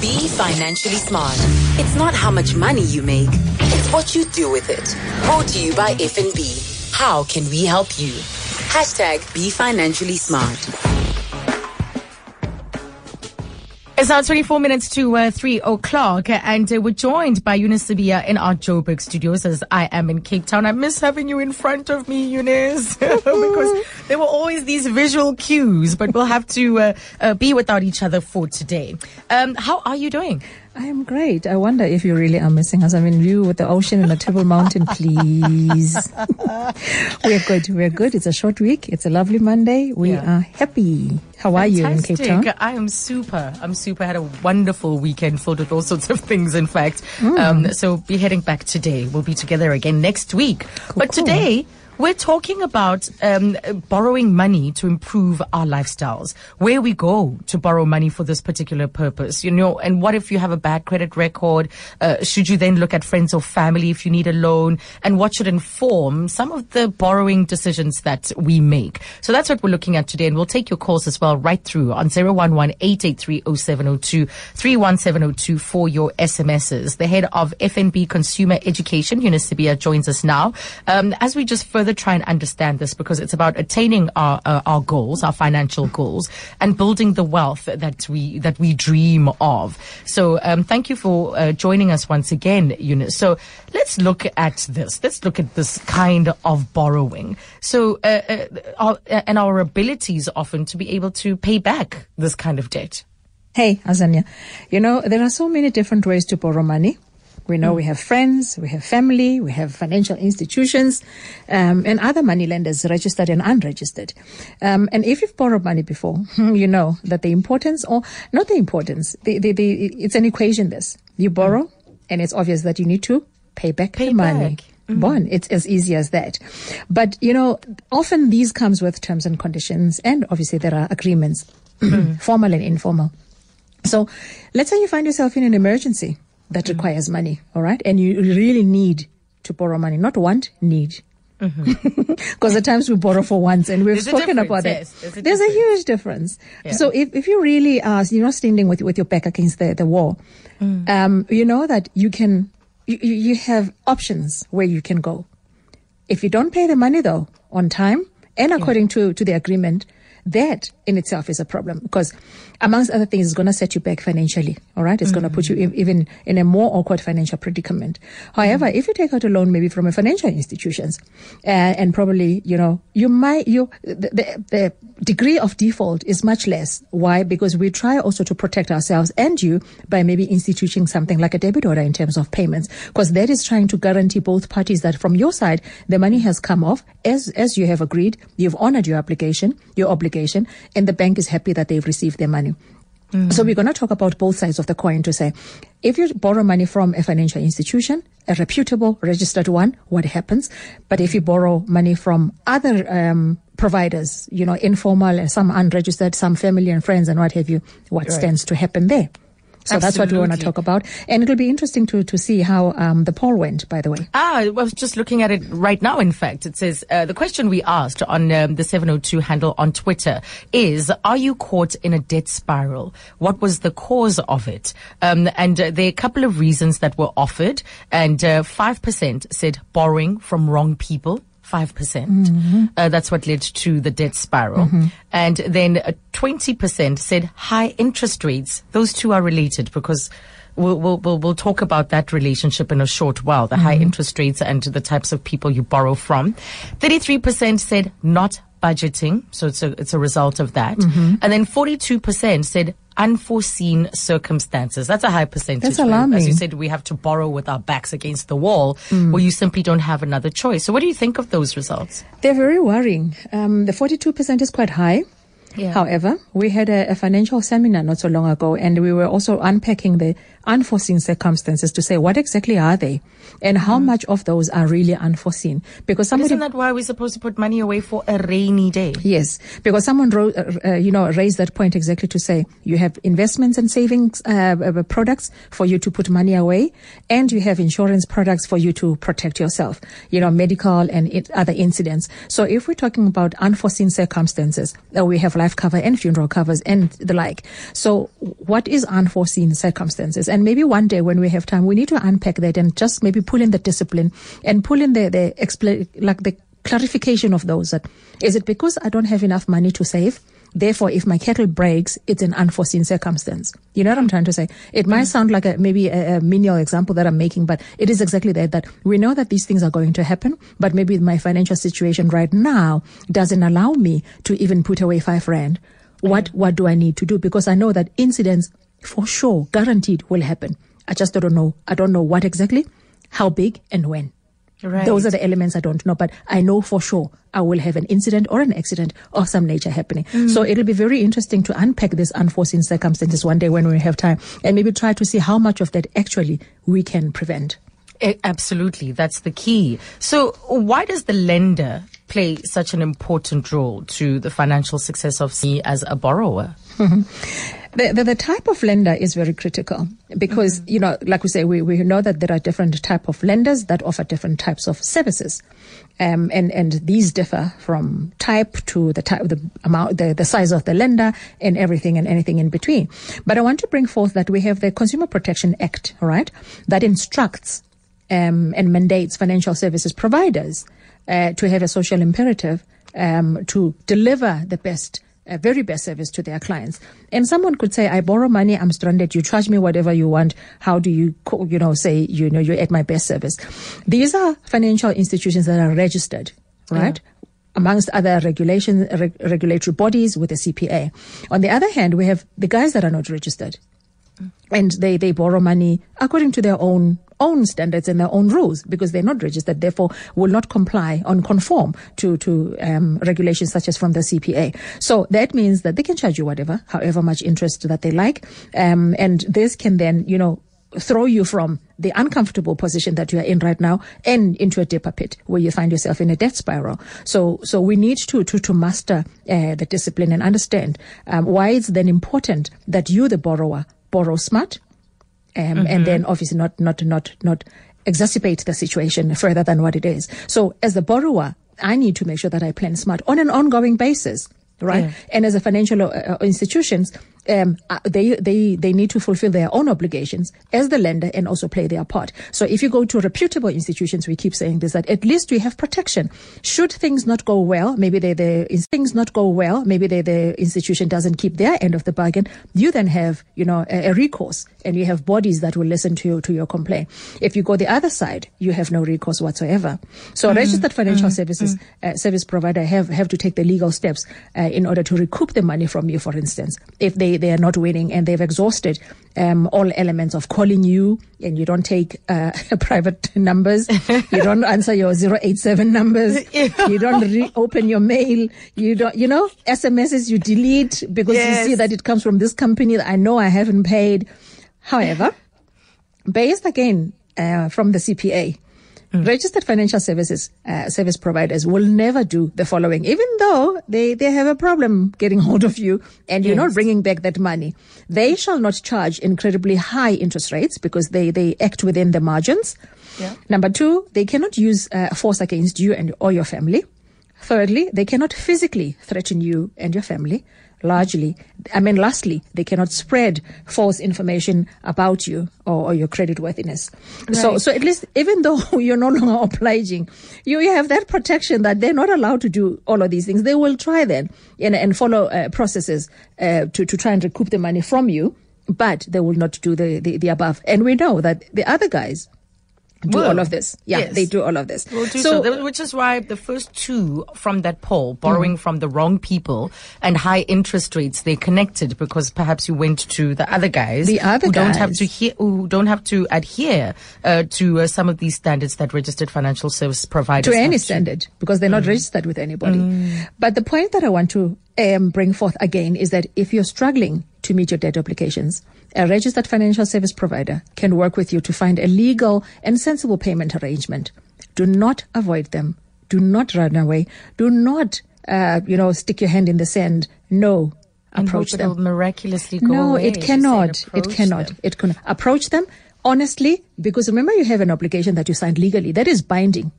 Be financially smart. It's not how much money you make, it's what you do with it. Brought to you by FNB. How can we help you? Hashtag be financially smart. It's now 24 minutes to uh, 3 o'clock, and uh, we're joined by Eunice Sibiya in our Joburg studios as I am in Cape Town. I miss having you in front of me, Eunice, because there were always these visual cues, but we'll have to uh, uh, be without each other for today. Um, how are you doing? I am great. I wonder if you really are missing us. I'm in view with the ocean and the Table Mountain, please. we're good. We're good. It's a short week. It's a lovely Monday. We Yeah. are happy. How are you in Cape Town? I am super. I'm super. I had a wonderful weekend filled with all sorts of things, in fact. Um, so be heading back today. We'll be together again next week. but cool. today, we're talking about um, borrowing money to improve our lifestyles. Where we go to borrow money for this particular purpose, you know, and what if you have a bad credit record? Uh, should you then look at friends or family if you need a loan? And what should inform some of the borrowing decisions that we make? So that's what we're looking at today, and we'll take your calls as well right through on 011 883 0702 31702 for your SMSs. The head of FNB Consumer Education, Eunice joins us now um, as we just further try and understand this because it's about attaining our uh, our goals, our financial goals, and building the wealth that we that we dream of. So um, thank you for uh, joining us once again, Eunice. So let's look at this. Let's look at this kind of borrowing. So uh, uh, our, and our abilities often to be able to pay back this kind of debt. Hey, Azania. You know, there are so many different ways to borrow money. We know we have friends, we have family, we have financial institutions, um, and other money lenders, registered and unregistered. Um, and if you've borrowed money before, you know that the importance, or not the importance, the, the, the, it's an equation. This you borrow, and it's obvious that you need to pay back Pay the money. back. One, it's as easy as that. But you know, often these comes with terms and conditions, and obviously there are agreements, formal and informal. So let's say you find yourself in an emergency that Mm. requires money, all right? And you really need to borrow money, not want, need. Because at times we borrow for once and we've Mm-hmm. There's spoken about yes, there's a There's a huge difference. Yeah. So if, if you really are, you're not standing with, with your back against the, the wall, Mm. um, you know that you can, you, you you have options where you can go. If you don't pay the money though on time and according to, to the agreement, that in itself is a problem because amongst other things, it's going to set you back financially. All right. It's going to put you in, even in a more awkward financial predicament. However, if you take out a loan, maybe from a financial institutions uh, and probably, you know, you might, you, the, the, the degree of default is much less. Why? Because we try also to protect ourselves and you by maybe instituting something like a debit order in terms of payments, because that is trying to guarantee both parties that from your side, the money has come off as, as you have agreed. You've honored your obligation, your obligation, and the bank is happy that they've received their money. So we're going to talk about both sides of the coin to say, if you borrow money from a financial institution, a reputable, registered one, what happens? But if you borrow money from other um, providers, you know, informal, and some unregistered, some family and friends and what have you, what stands to happen there? So that's what we want to talk about, and it'll be interesting to to see how um, the poll went. By the way, Ah, I was just looking at it right now. In fact, it says uh, the question we asked on um, the 702 handle on Twitter is: Are you caught in a debt spiral? What was the cause of it? Um, and uh, there are a couple of reasons that were offered, and uh, five percent said borrowing from wrong people. 5%. percent Uh, that's what led to the debt spiral. And then uh, 20% said high interest rates. Those two are related because we'll, we'll, we'll, we'll talk about that relationship in a short while, the high interest rates and the types of people you borrow from. 33% said not budgeting. So it's a, it's a result of that. And then 42% said unforeseen circumstances. That's a high percentage. That's where, As you said, we have to borrow with our backs against the wall or you simply don't have another choice. So what do you think of those results? they're very worrying. Um, the forty-two percent is quite high. Yeah. However, we had a, a financial seminar not so long ago, and we were also unpacking the unforeseen circumstances to say what exactly are they, and how much of those are really unforeseen. Because somebody Isn't that why we're supposed to put money away for a rainy day? Yes, because someone wrote, uh, uh, you know, raised that point exactly to say you have investments and savings uh, uh, products for you to put money away, and you have insurance products for you to protect yourself, you know, medical and it, other incidents. So if we're talking about unforeseen circumstances, uh, we have life life cover and funeral covers and the like. So what is unforeseen circumstances? And maybe one day when we have time, we need to unpack that and just maybe pull in the discipline and pull in the, the expl- like the clarification of those. That is it because I don't have enough money to save? Therefore, if my kettle breaks, it's an unforeseen circumstance. You know what I'm trying to say? It might mm. sound like a, maybe a, a menial example that I'm making, but it is exactly that, that we know that these things are going to happen, but maybe my financial situation right now doesn't allow me to even put away five rand. What, mm. what do I need to do? Because I know that incidents for sure, guaranteed will happen. I just don't know. I don't know what exactly, how big and when. Right. Those are the elements I don't know, but I know for sure I will have an incident or an accident of some nature happening. So it'll be very interesting to unpack these unforeseen circumstances one day when we have time and maybe try to see how much of that actually we can prevent. Eh, Absolutely, that's the key. So, why does the lender play such an important role to the financial success of me as a borrower? The, the, the type of lender is very critical because, you know, like we say, we, we know that there are different type of lenders that offer different types of services. Um, and, and these differ from type to the type, the amount, the, the size of the lender and everything and anything in between. But I want to bring forth that we have the Consumer Protection Act, right? that instructs um, and mandates financial services providers uh, to have a social imperative um, to deliver the best, uh, very best service to their clients. And someone could say, "I borrow money, I'm stranded. You charge me whatever you want. How do you, you know, say you know you're at my best service?" These are financial institutions that are registered, right? amongst other regulation reg- regulatory bodies with the CPA. On the other hand, we have the guys that are not registered, and they they borrow money according to their own own standards and their own rules because they're not registered, therefore will not comply or conform to to um, regulations such as from the CPA. So that means that they can charge you whatever, however much interest that they like, um, and this can then you know throw you from the uncomfortable position that you are in right now and into a deeper pit where you find yourself in a death spiral. So, so we need to to to master uh, the discipline and understand um, why it's then important that you, the borrower, borrow smart, um, and then obviously not not not not exacerbate the situation further than what it is. So, as the borrower, I need to make sure that I plan smart on an ongoing basis. Right, Yeah. and as a financial uh, uh, institutions, um, uh, they they they need to fulfill their own obligations as the lender and also play their part. So if you go to reputable institutions, we keep saying this that at least you have protection. Should things not go well, maybe they the things not go well, maybe they, the institution doesn't keep their end of the bargain. You then have you know a, a recourse, and you have bodies that will listen to you to your complaint. If you go the other side, you have no recourse whatsoever. So registered financial services uh, service provider have have to take the legal steps uh, in order to recoup the money from you. For instance, if they they are not winning and they've exhausted um, all elements of calling you and you don't take uh, private numbers, you don't answer your 087 numbers, you don't reopen your mail, you don't, you know, SMSs you delete because Yes. you see that it comes from this company that I know I haven't paid. However, based again uh, from the CPA, registered financial services uh, service providers will never do the following, even though they, they have a problem getting hold of you and you're not bringing back that money. They shall not charge incredibly high interest rates because they, they act within the margins. Yeah. Number two, they cannot use uh, force against you and or your family. Thirdly, they cannot physically threaten you and your family. Largely, I mean, lastly, they cannot spread false information about you or, or your credit worthiness. So, so at least, even though you're no longer obliging, you, you have that protection that they're not allowed to do all of these things. They will try then and, and follow uh, processes uh, to, to try and recoup the money from you, but they will not do the, the, the above. And we know that the other guys do Will. all of this. Yeah, Yes. they do all of this. We'll so, Th- which is why the first two from that poll, borrowing Mm. from the wrong people and high interest rates, they connected because perhaps you went to the other guys, The other who don't have guys. to hear, who don't have to adhere uh, to uh, some of these standards that registered financial service providers to any standard because they're not Mm. registered with anybody. But the point that I want to um, bring forth again is that if you're struggling to meet your debt obligations, a registered financial service provider can work with you to find a legal and sensible payment arrangement. Do not avoid them. Do not run away. Do not, uh, you know, stick your hand in the sand. No, and approach them. miraculously go No, away. it cannot. It cannot. them. It can approach them honestly because remember you have an obligation that you signed legally that is binding.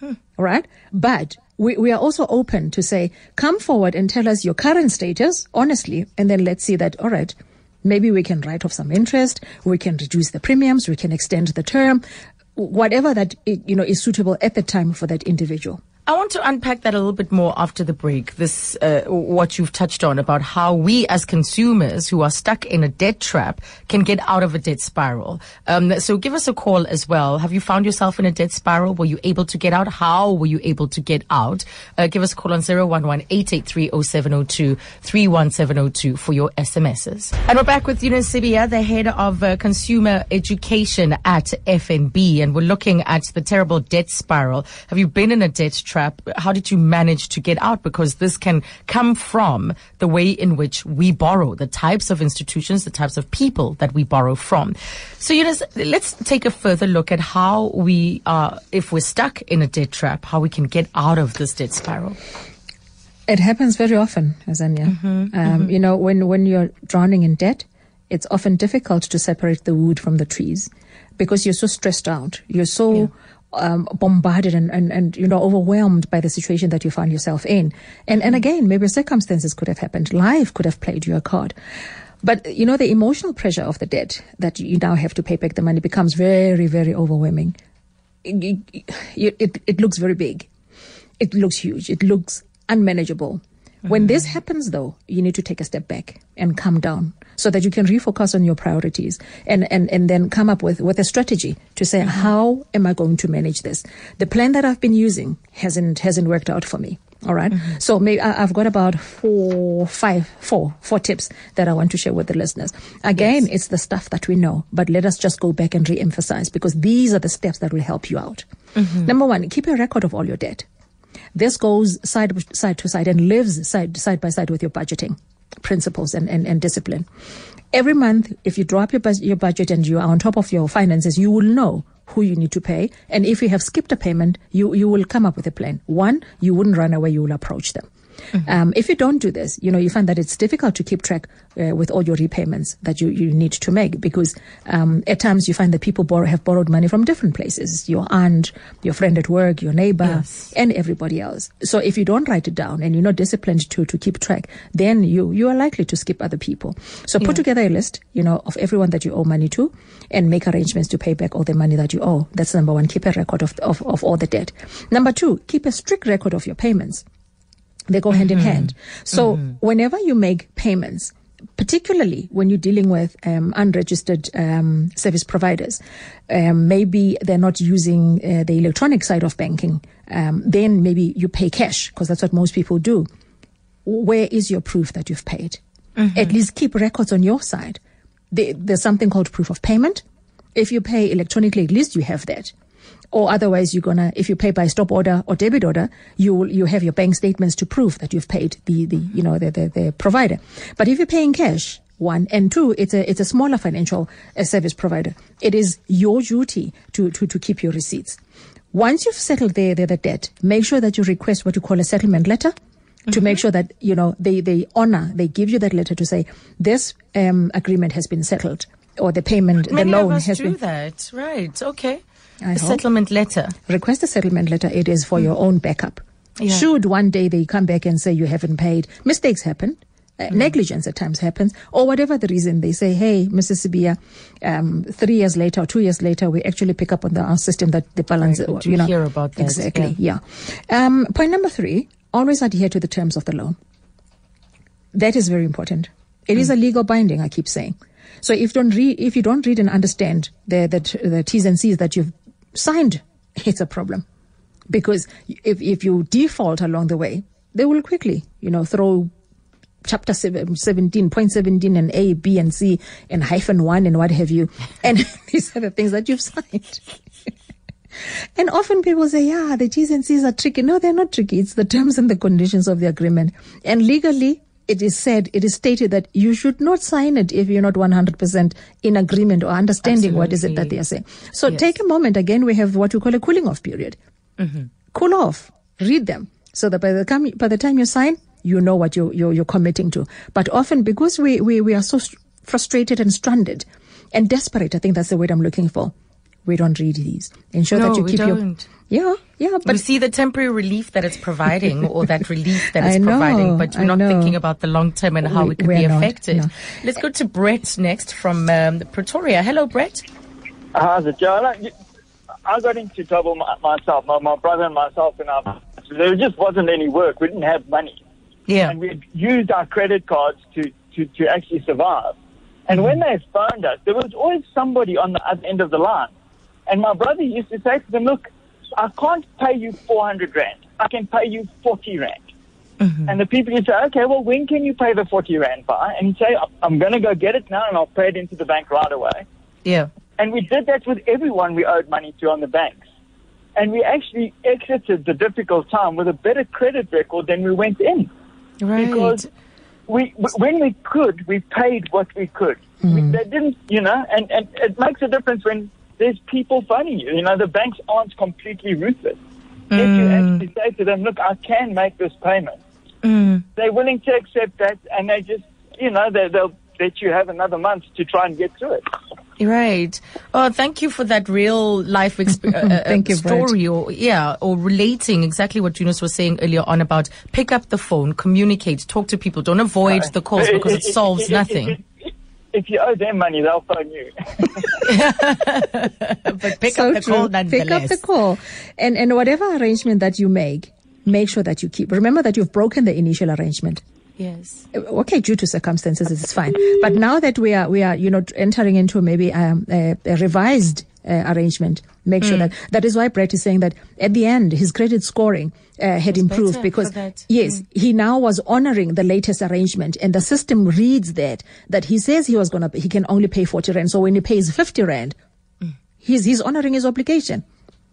Hmm. All right? But we, we are also open to say, come forward and tell us your current status, honestly, and then let's see that, all right, maybe we can write off some interest, we can reduce the premiums, we can extend the term, whatever that, you know, is suitable at the time for that individual. I want to unpack that a little bit more after the break. This, uh, what you've touched on about how we as consumers who are stuck in a debt trap can get out of a debt spiral. Um, so give us a call as well. Have you found yourself in a debt spiral? Were you able to get out? How were you able to get out? Uh, give us a call on 011-883-0702, 31702 for your SMSs. And we're back with Eunice Sibiya, the head of uh, consumer education at FNB. And we're looking at the terrible debt spiral. Have you been in a debt trap? Trap? How did you manage to get out? Because this can come from the way in which we borrow, the types of institutions, the types of people that we borrow from. So, you know, let's take a further look at how we are, if we're stuck in a debt trap, how we can get out of this debt spiral. It happens very often, Azania. Mm-hmm, um, mm-hmm. You know, when, when you're drowning in debt, it's often difficult to separate the wood from the trees because you're so stressed out. You're so yeah um, bombarded and, and, and, you know, overwhelmed by the situation that you find yourself in. And, and again, maybe circumstances could have happened. Life could have played you a card. But, you know, the emotional pressure of the debt that you now have to pay back the money becomes very, very overwhelming. It, it, it looks very big. It looks huge. It looks unmanageable. When mm-hmm. this happens, though, you need to take a step back and calm down so that you can refocus on your priorities and, and, and then come up with, with a strategy to say, mm-hmm. how am I going to manage this? The plan that I've been using hasn't, hasn't worked out for me. All right? mm-hmm. So maybe I've got about four, five, four, four tips that I want to share with the listeners. Again, yes. it's the stuff that we know, but let us just go back and re-emphasize because these are the steps that will help you out. Mm-hmm. Number one, keep a record of all your debt. This goes side, side to side and lives side, side by side with your budgeting principles and, and, and discipline. Every month, if you draw up your, your budget and you are on top of your finances, you will know who you need to pay. And if you have skipped a payment, you, you will come up with a plan. One, you wouldn't run away, you will approach them. Mm-hmm. Um, if you don't do this, you know, you find that it's difficult to keep track uh, with all your repayments that you, you need to make because um, at times you find that people borrow, have borrowed money from different places your aunt, your friend at work, your neighbor, yes. and everybody else. So if you don't write it down and you're not disciplined to, to keep track, then you, you are likely to skip other people. So yeah. put together a list, you know, of everyone that you owe money to and make arrangements to pay back all the money that you owe. That's number one. Keep a record of, of, of all the debt. Number two, keep a strict record of your payments. They go hand in mm-hmm. hand. So mm-hmm. whenever you make payments, particularly when you're dealing with um, unregistered um, service providers, um, maybe they're not using uh, the electronic side of banking, um, then maybe you pay cash because that's what most people do. Where is your proof that you've paid? Mm-hmm. At least keep records on your side. there's something called proof of payment. If you pay electronically, at least you have that or otherwise you're gonna if you pay by stop order or debit order you will you have your bank statements to prove that you've paid the the you know the the, the provider. But if you're paying cash one and two it's a it's a smaller financial uh, service provider. It is your duty to to to keep your receipts. Once you've settled the, the, the debt make sure that you request what you call a settlement letter to mm-hmm. make sure that you know they they honor they give you that letter to say this um, agreement has been settled or the payment Many the loan of us has do been that. Right. Okay I a hope. settlement letter. Request a settlement letter. It is for mm. your own backup. Yeah. Should one day they come back and say you haven't paid, mistakes happen. Uh, mm. Negligence at times happens, or whatever the reason, they say, "Hey, Mrs. Sibiya, um, three years later or two years later, we actually pick up on the our system that the balance." Right, you know, hear about that. Exactly. Yeah. yeah. Um, point number three: always adhere to the terms of the loan. That is very important. It mm. is a legal binding. I keep saying. So if don't read, if you don't read and understand the the, the T's and C's that you've signed, it's a problem. Because if, if you default along the way, they will quickly, you know, throw chapter 17, point 17 and A, B and C and hyphen one and what have you. And these are the things that you've signed. and often people say, yeah, the T's and C's are tricky. No, they're not tricky. It's the terms and the conditions of the agreement. And legally, it is said, it is stated that you should not sign it if you're not 100% in agreement or understanding Absolutely. what is it that they are saying. So yes. take a moment. Again, we have what we call a cooling off period. Mm-hmm. Cool off. Read them so that by the time, by the time you sign, you know what you, you're, you're committing to. But often because we, we, we are so frustrated and stranded and desperate, I think that's the word I'm looking for. we don't read these. Ensure No, that you keep your yeah, yeah. we But see the temporary relief that it's providing or that relief that it's know, providing, but we're I not know. thinking about the long term and how We- we could we're be not, affected. no. Let's go to Brett next from um, Pretoria. Hello, Brett. How's it, Joe? I got into trouble myself, my, my brother and myself, and our, there just wasn't any work. We didn't have money. Yeah. And we used our credit cards to, to, to actually survive. And when they phoned us, there was always somebody on the other end of the line. And my brother used to say to them, look, I can't pay you 400 Rand. I can pay you 40 Rand. Mm-hmm. And the people would say, okay, well, when can you pay the 40 Rand by? And he'd say, I'm going to go get it now and I'll pay it into the bank right away. Yeah. And we did that with everyone we owed money to on the banks. And we actually exited the difficult time with a better credit record than we went in. Right. Because we, when we could, we paid what we could. We, they didn't, you know, and, and it makes a difference when there's people phoning you. You know, the banks aren't completely ruthless. If you actually say to them, look, I can make this payment, they're willing to accept that and they just, you know, they, they'll let you have another month to try and get through it. Right. Oh, thank you for that real life exp- uh, uh, Thank you, Brett. story, or yeah, or relating exactly what Eunice was saying earlier on about pick up the phone, communicate, talk to people, don't avoid the calls because it solves nothing. If you owe them money, they'll phone you. But pick so up the true. call Pick up the call, and and whatever arrangement that you make, make sure that you keep. Remember that you've broken the initial arrangement. Yes. okay due to circumstances it's fine but now that we are we are you know entering into maybe um, a, a revised uh, arrangement. Make Hmm. sure that that is why Brett is saying that at the end his credit scoring uh, had improved because yes he now was honoring the latest arrangement and the system reads that that he says he was going to he can only pay 40 rand. So when he pays 50 rand Hmm. he's he's honoring his obligation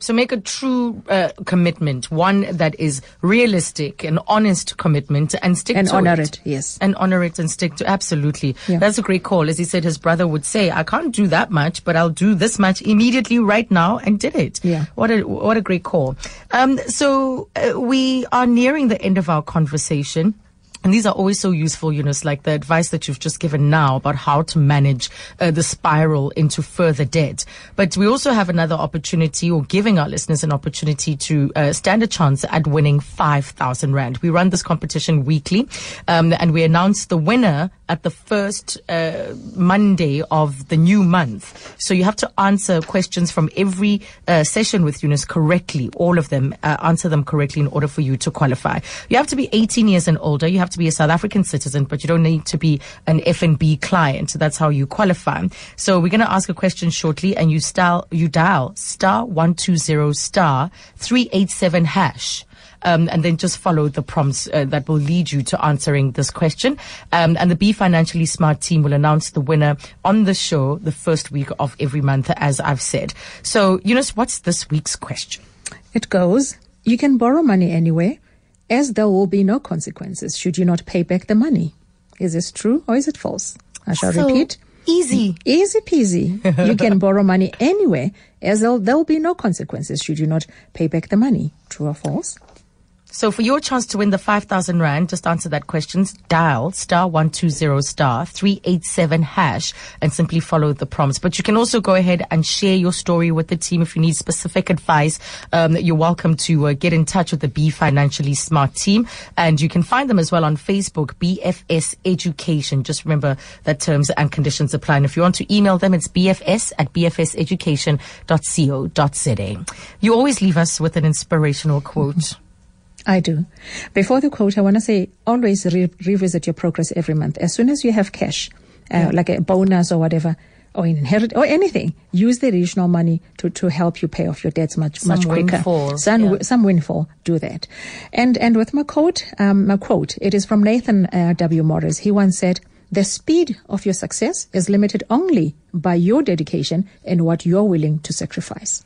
So make a true uh, commitment, one that is realistic, an honest commitment, and stick And to honor it. it, yes. And honor it and stick to absolutely. Yeah. That's a great call. As he said, his brother would say, "I can't do that much, but I'll do this much immediately, right now," and did it. Yeah. What a what a great call. Um, so uh, we are nearing the end of our conversation. And these are always so useful, you Eunice, like the advice that you've just given now about how to manage uh, the spiral into further debt. But we also have another opportunity or giving our listeners an opportunity to uh, stand a chance at winning 5,000 Rand. We run this competition weekly um, and we announce the winner at the first uh, Monday of the new month. So you have to answer questions from every uh, session with Eunice correctly, all of them, uh, answer them correctly in order for you to qualify. You have to be 18 years and older. You have to be a South African citizen, but you don't need to be an FNB client. That's how you qualify. So we're going to ask a question shortly and you style, you dial star 120 star 387 hash. Um, and then just follow the prompts uh, that will lead you to answering this question. Um, and the Be Financially Smart team will announce the winner on the show the first week of every month, as I've said. So, Eunice, what's this week's question? It goes, you can borrow money anywhere, as there will be no consequences should you not pay back the money. Is this true or is it false? I shall So repeat. Easy. Easy peasy. you can borrow money anywhere, as there there will be no consequences should you not pay back the money. True or false? So for your chance to win the 5,000 Rand, just answer that question. Dial star 120 star 387 hash and simply follow the prompts. But you can also go ahead and share your story with the team if you need specific advice. Um, you're welcome to uh, get in touch with the Be Financially Smart team. And you can find them as well on Facebook, BFS Education. Just remember that terms and conditions apply. And if you want to email them, it's bfs at bfseducation.co.za. You always leave us with an inspirational quote. I do. Before the quote, I want to say always re- revisit your progress every month. As soon as you have cash, uh, like a bonus or whatever, or inherit or anything, use the additional money to, to help you pay off your debts much Some much quicker. windfall, Some, yeah. some windfall. Do that. And and with my quote, um, my quote, it is from Nathan uh, W. Morris. He once said. The speed of your success is limited only by your dedication and what you're willing to sacrifice.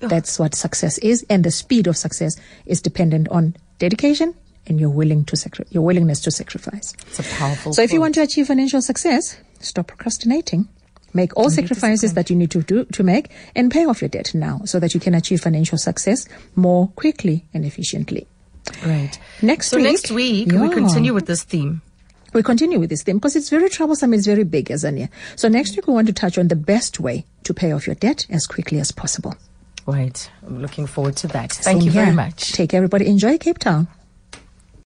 That's what success is, and the speed of success is dependent on dedication and your willing to sacri- your willingness to sacrifice. It's a powerful So, if you want to achieve financial success, stop procrastinating. Make all sacrifices that you need to do to make, and pay off your debt now, so that you can achieve financial success more quickly and efficiently. Right. Next so week- next week we Yeah. continue with this theme. we continue with this theme because it's very troublesome. It's very big, Azania. So next week we want to touch on the best way to pay off your debt as quickly as possible. Right. I'm looking forward to that. Thank Same you very much. Take care, everybody. Enjoy Cape Town.